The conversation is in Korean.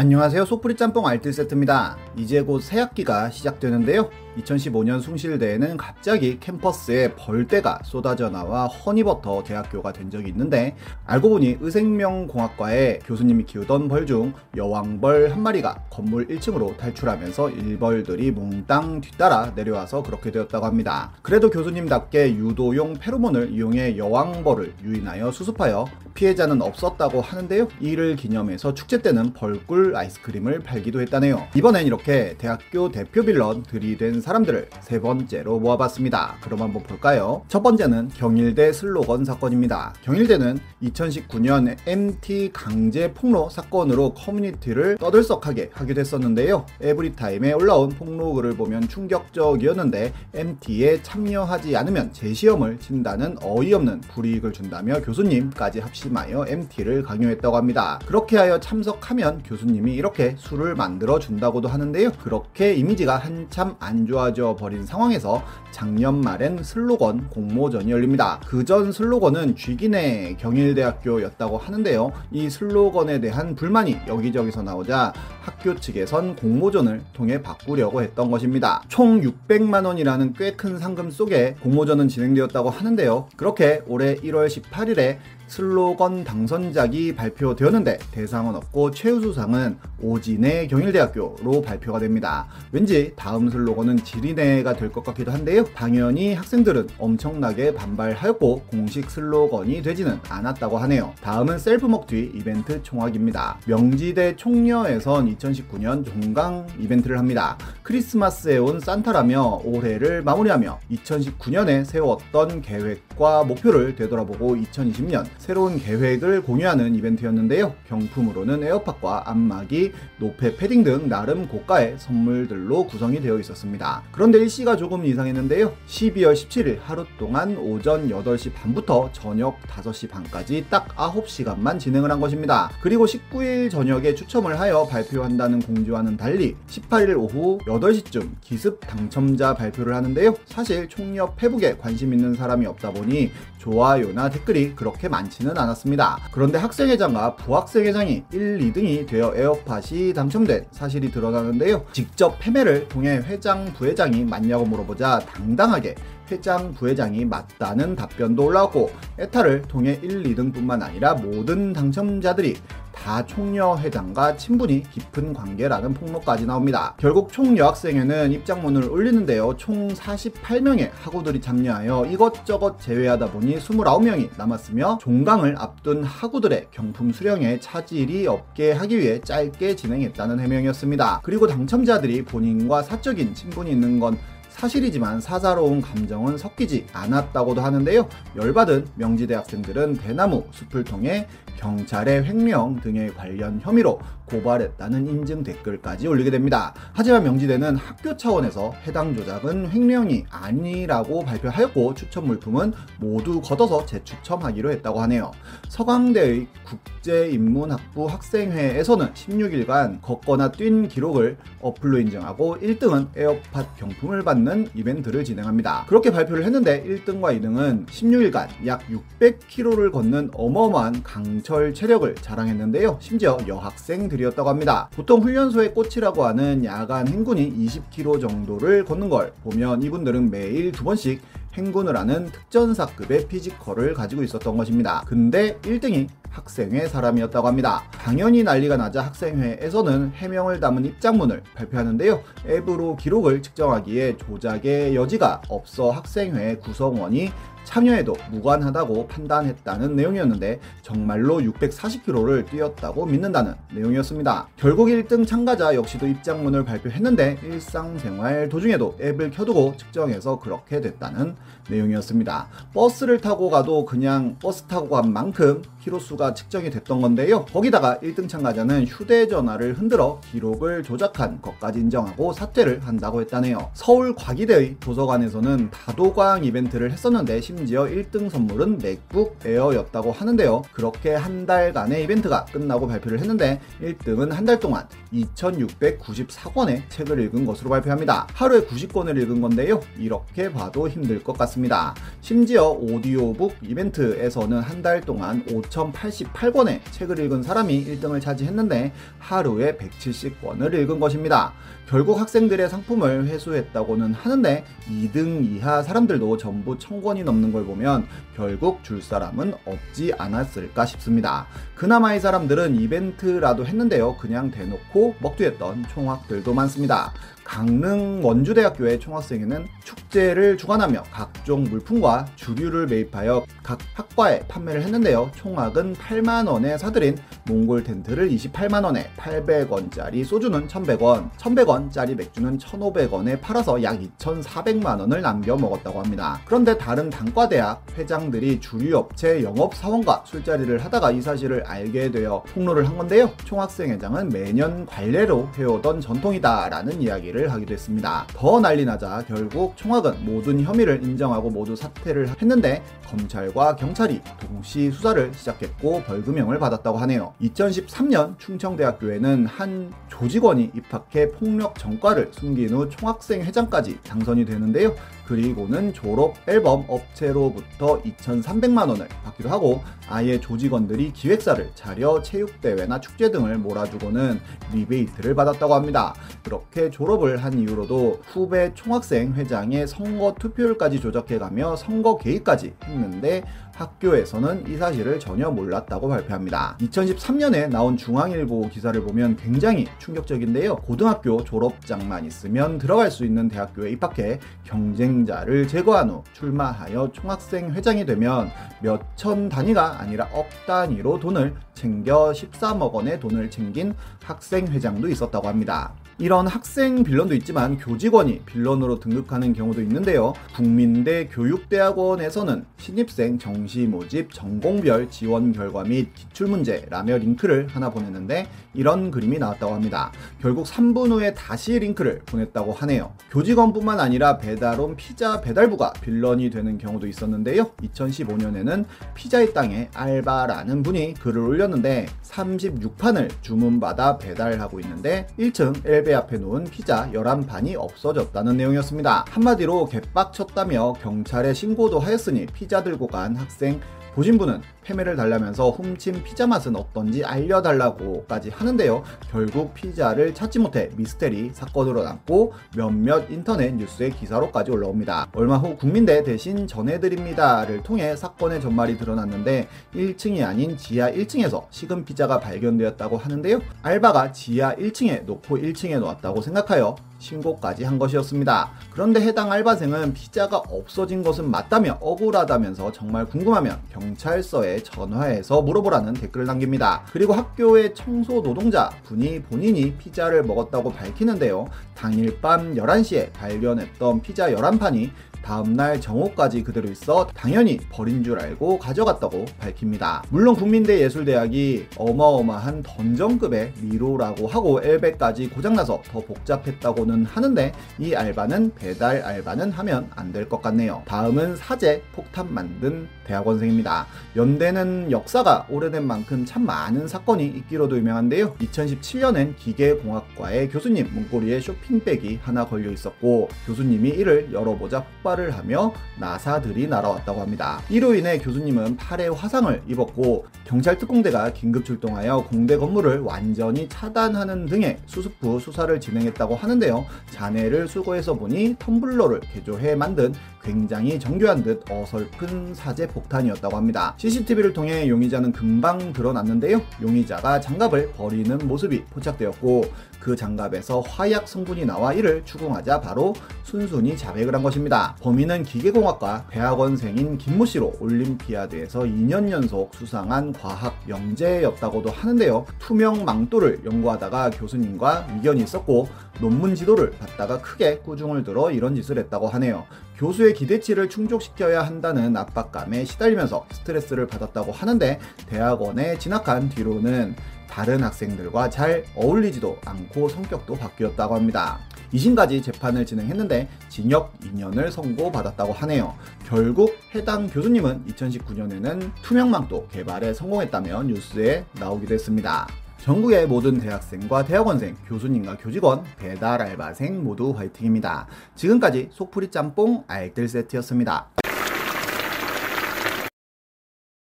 안녕하세요 소프리 짬뽕 알뜰 세트입니다. 이제 곧 새학기가 시작되는데요. 2015년 숭실대에는 갑자기 캠퍼스에 벌떼가 쏟아져 나와 허니버터 대학교가 된 적이 있는데 알고 보니 의생명공학과에 교수님이 키우던 벌 중 여왕벌 한 마리가 건물 1층으로 탈출하면서 일벌들이 몽땅 뒤따라 내려와서 그렇게 되었다고 합니다. 그래도 교수님답게 유도용 페로몬을 이용해 여왕벌을 유인하여 수습하여 피해자는 없었다고 하는데요. 이를 기념해서 축제 때는 벌꿀 아이스크림을 팔기도 했다네요. 이번엔 이렇게 대학교 대표 빌런 들이댄 사람들을 세 번째로 모아봤습니다. 그럼 한번 볼까요? 첫 번째는 경일대 슬로건 사건입니다. 경일대는 2019년 MT 강제 폭로 사건으로 커뮤니티를 떠들썩하게 하기도 했었는데요. 에브리타임에 올라온 폭로글을 보면 충격적이었는데 MT에 참여하지 않으면 재시험을 친다는 어이없는 불이익을 준다며 교수님까지 합심하여 MT를 강요했다고 합니다. 그렇게 하여 참석하면 교수님이 이렇게 술을 만들어 준다고도 하는데요. 그렇게 이미지가 한참 안 좋아 좋아져 버린 상황에서 작년 말엔 슬로건 공모전이 열립니다. 그전 슬로건은 쥑이네 경일대학교였다고 하는데요. 이 슬로건에 대한 불만이 여기저기서 나오자 학교 측에선 공모전을 통해 바꾸려고 했던 것입니다. 총 600만 원이라는 꽤 큰 상금 속에 공모전은 진행되었다고 하는데요. 그렇게 올해 1월 18일에 슬로건 당선작이 발표되었는데 대상은 없고 최우수상은 오지네 경일대학교로 발표가 됩니다. 왠지 다음 슬로건은 지리네가 될 것 같기도 한데요. 당연히 학생들은 엄청나게 반발하였고 공식 슬로건이 되지는 않았다고 하네요. 다음은 셀프 먹튀 이벤트 총학입니다. 명지대 총여에선 2019년 종강 이벤트를 합니다. 크리스마스에 온 산타라며 올해를 마무리하며 2019년에 세웠던 계획과 목표를 되돌아보고 2020년 새로운 계획을 공유하는 이벤트였는데요. 경품으로는 에어팟과 안마기, 노페 패딩 등 나름 고가의 선물들로 구성이 되어 있었습니다. 그런데 일시가 조금 이상했는데요. 12월 17일 하루 동안 오전 8시 반부터 저녁 5시 반까지 딱 9시간만 진행을 한 것입니다. 그리고 19일 저녁에 추첨을 하여 발표한다는 공지와는 달리 18일 오후 8시쯤 기습 당첨자 발표를 하는데요. 사실 총여 페북에 관심 있는 사람이 없다 보니 좋아요나 댓글이 그렇게 많 지는 않았습니다. 그런데 학생회장과 부학생회장이 1, 2등이 되어 에어팟이 당첨된 사실이 드러나는데요. 직접 패매를 통해 회장, 부회장이 맞냐고 물어보자 당당하게 회장, 부회장이 맞다는 답변도 올라왔고 에타를 통해 1, 2등뿐만 아니라 모든 당첨자들이 다 총여 회장과 친분이 깊은 관계라는 폭로까지 나옵니다. 결국 총 여학생회는 입장문을 올리는데요. 총 48명의 학우들이 참여하여 이것저것 제외하다 보니 29명이 남았으며 종강을 앞둔 학우들의 경품 수령에 차질이 없게 하기 위해 짧게 진행했다는 해명이었습니다. 그리고 당첨자들이 본인과 사적인 친분이 있는 건 사실이지만 사사로운 감정은 섞이지 않았다고도 하는데요. 열받은 명지대 학생들은 대나무 숲을 통해 경찰에 횡령 등의 관련 혐의로 고발했다는 인증 댓글까지 올리게 됩니다. 하지만 명지대는 학교 차원에서 해당 조작은 횡령이 아니라고 발표하였고 추첨 물품은 모두 걷어서 재추첨하기로 했다고 하네요. 서강대의 국제인문학부 학생회에서는 16일간 걷거나 뛴 기록을 어플로 인증하고 1등은 에어팟 경품을 받는 이벤트를 진행합니다. 그렇게 발표를 했는데 1등과 2등은 16일간 약 600km를 걷는 어마어마한 강철 체력을 자랑했는데요. 심지어 여학생 분들이었다고 합니다. 보통 훈련소의 꽃이라고 하는 야간 행군이 20km 정도를 걷는 걸 보면 이분들은 매일 두 번씩 행군을 하는 특전사급의 physical을 가지고 있었던 것입니다. 근데 1등이 학생회 사람이었다고 합니다. 당연히 난리가 나자 학생회에서는 해명을 담은 입장문을 발표하는데요. 앱으로 기록을 측정하기에 조작의 여지가 없어 학생회 구성원이 참여에도 무관하다고 판단했다는 내용이었는데 정말로 640km를 뛰었다고 믿는다는 내용이었습니다. 결국 1등 참가자 역시도 입장문을 발표했는데 일상생활 도중에도 앱을 켜두고 측정해서 그렇게 됐다는 내용이었습니다. 버스를 타고 가도 그냥 버스 타고 간 만큼 키로수가 측정이 됐던 건데요. 거기다가 1등 참가자는 휴대전화를 흔들어 기록을 조작한 것까지 인정하고 사퇴를 한다고 했다네요. 서울 과기대의 도서관에서는 다도광 이벤트를 했었는데 심지어 1등 선물은 맥북 에어였다고 하는데요. 그렇게 한 달간의 이벤트가 끝나고 발표를 했는데 1등은 한 달 동안 2694권의 책을 읽은 것으로 발표합니다. 하루에 90권을 읽은 건데요. 이렇게 봐도 힘들 것 같습니다. 심지어 오디오북 이벤트에서는 한 달 동안 5088권의 책을 읽은 사람이 1등을 차지했는데 하루에 170권을 읽은 것입니다. 결국 학생들의 상품을 회수했다고는 하는데 2등 이하 사람들도 전부 1000권이 넘는 걸 보면 결국 줄 사람은 없지 않았을까 싶습니다. 그나마 이 사람들은 이벤트라도 했는데요. 그냥 대놓고 먹튀했던 총학들도 많습니다. 강릉 원주대학교의 총학생회는 축 제를 주관하며 각종 물품과 주류를 매입하여 각 학과에 판매를 했는데요. 총학은 8만원에 사들인 몽골 텐트를 28만원에 800원짜리 소주는 1100원, 1100원짜리 맥주는 1500원에 팔아서 약 2400만원을 남겨 먹었다고 합니다. 그런데 다른 단과대학 회장들이 주류업체 영업사원과 술자리를 하다가 이 사실을 알게 되어 폭로를 한 건데요. 총학생회장은 매년 관례로 해오던 전통이다라는 이야기를 하기도 했습니다. 더 난리 나자 결국 총학 은 모든 혐의를 인정하고 모두 사퇴를 했는데 검찰과 경찰이 동시 수사를 시작했고 벌금형을 받았다고 하네요. 2013년 충청대학교에는 한 조직원이 입학해 폭력 전과를 숨긴 후 총학생 회장까지 당선이 되는데요. 그리고는 졸업 앨범 업체로부터 2,300만 원을 받기도 하고 아예 조직원들이 기획사를 차려 체육대회나 축제 등을 몰아주고는 리베이트를 받았다고 합니다. 그렇게 졸업을 한 이후로도 후배 총학생 회장의 선거 투표율까지 조작해가며 선거 개입까지 했는데 학교에서는 이 사실을 전혀 몰랐다고 발표합니다. 2013년에 나온 중앙일보 기사를 보면 굉장히 충격적인데요. 고등학교 졸업장만 있으면 들어갈 수 있는 대학교에 입학해 경쟁자를 제거한 후 출마하여 총학생 회장이 되면 몇 천 단위가 아니라 억 단위로 돈을 챙겨 13억 원의 돈을 챙긴 학생 회장도 있었다고 합니다. 이런 학생 빌런도 있지만 교직원이 빌런으로 등극하는 경우도 있는데요. 국민대 교육대학원에서는 신입생 정시 모집 전공별 지원 결과 및 기출문제 라며 링크를 하나 보냈는데 이런 그림이 나왔다고 합니다. 결국 3분 후에 다시 링크를 보냈다고 하네요. 교직원뿐만 아니라 배달온 피자 배달부가 빌런이 되는 경우도 있었는데요. 2015년에는 피자의 땅에 알바라는 분이 글을 올렸는데 36판을 주문받아 배달하고 있는데 1층 엘베 택배 앞에 놓은 피자 11판이 없어졌다는 내용이었습니다. 한마디로 개빡쳤다며 경찰에 신고도 하였으니 피자 들고 간 학생 보신 분은 패매를 달라면서 훔친 피자 맛은 어떤지 알려달라고까지 하는데요. 결국 피자를 찾지 못해 미스테리 사건으로 남고 몇몇 인터넷 뉴스의 기사로까지 올라옵니다. 얼마 후 국민대 대신 전해드립니다를 통해 사건의 전말이 드러났는데 1층이 아닌 지하 1층에서 식은 피자가 발견되었다고 하는데요. 알바가 지하 1층에 놓고 1층에 놓았다고 생각하여 신고까지 한 것이었습니다. 그런데 해당 알바생은 피자가 없어진 것은 맞다며 억울하다면서 정말 궁금하면 경찰서에 전화해서 물어보라는 댓글을 남깁니다. 그리고 학교의 청소 노동자 분이 본인이 피자를 먹었다고 밝히는데요. 당일 밤 11시에 발견했던 피자 11판이 다음날 정오까지 그대로 있어 당연히 버린 줄 알고 가져갔다고 밝힙니다. 물론 국민대 예술대학이 어마어마한 던전급의 미로라고 하고 엘베까지 고장나서 더 복잡했다고는 하는데 이 알바는 배달 알바는 하면 안 될 것 같네요. 다음은 사제 폭탄 만든 대학원생입니다. 연대는 역사가 오래된 만큼 참 많은 사건이 있기로도 유명한데요. 2017년엔 기계공학과의 교수님 문고리에 쇼핑백이 하나 걸려 있었고 교수님이 이를 열어보자 폭발 출발을 하며 나사들이 날아왔다고 합니다. 이로 인해 교수님은 팔에 화상을 입었고 경찰 특공대가 긴급 출동하여 공대 건물을 완전히 차단하는 등의 수습 후 수사를 진행했다고 하는데요. 자네를 수거해서 보니 텀블러를 개조해 만든 굉장히 정교한 듯 어설픈 사제 폭탄이었다고 합니다. CCTV를 통해 용의자는 금방 드러났는데요. 용의자가 장갑을 버리는 모습이 포착되었고 그 장갑에서 화약 성분이 나와 이를 추궁하자 바로 순순히 자백을 한 것입니다. 범인은 기계공학과 대학원생인 김모 씨로 올림피아드에서 2년 연속 수상한 과학 영재였다고도 하는데요. 투명 망토를 연구하다가 교수님과 미견이 있었고 논문 지도를 받다가 크게 꾸중을 들어 이런 짓을 했다고 하네요. 교수의 기대치를 충족시켜야 한다는 압박감에 시달리면서 스트레스를 받았다고 하는데 대학원에 진학한 뒤로는 다른 학생들과 잘 어울리지도 않고 성격도 바뀌었다고 합니다. 2심까지 재판을 진행했는데 징역 2년을 선고받았다고 하네요. 결국 해당 교수님은 2019년에는 투명망도 개발에 성공했다며 뉴스에 나오기도 했습니다. 전국의 모든 대학생과 대학원생, 교수님과 교직원, 배달 알바생 모두 화이팅입니다. 지금까지 속풀이 짬뽕 알뜰 세트였습니다.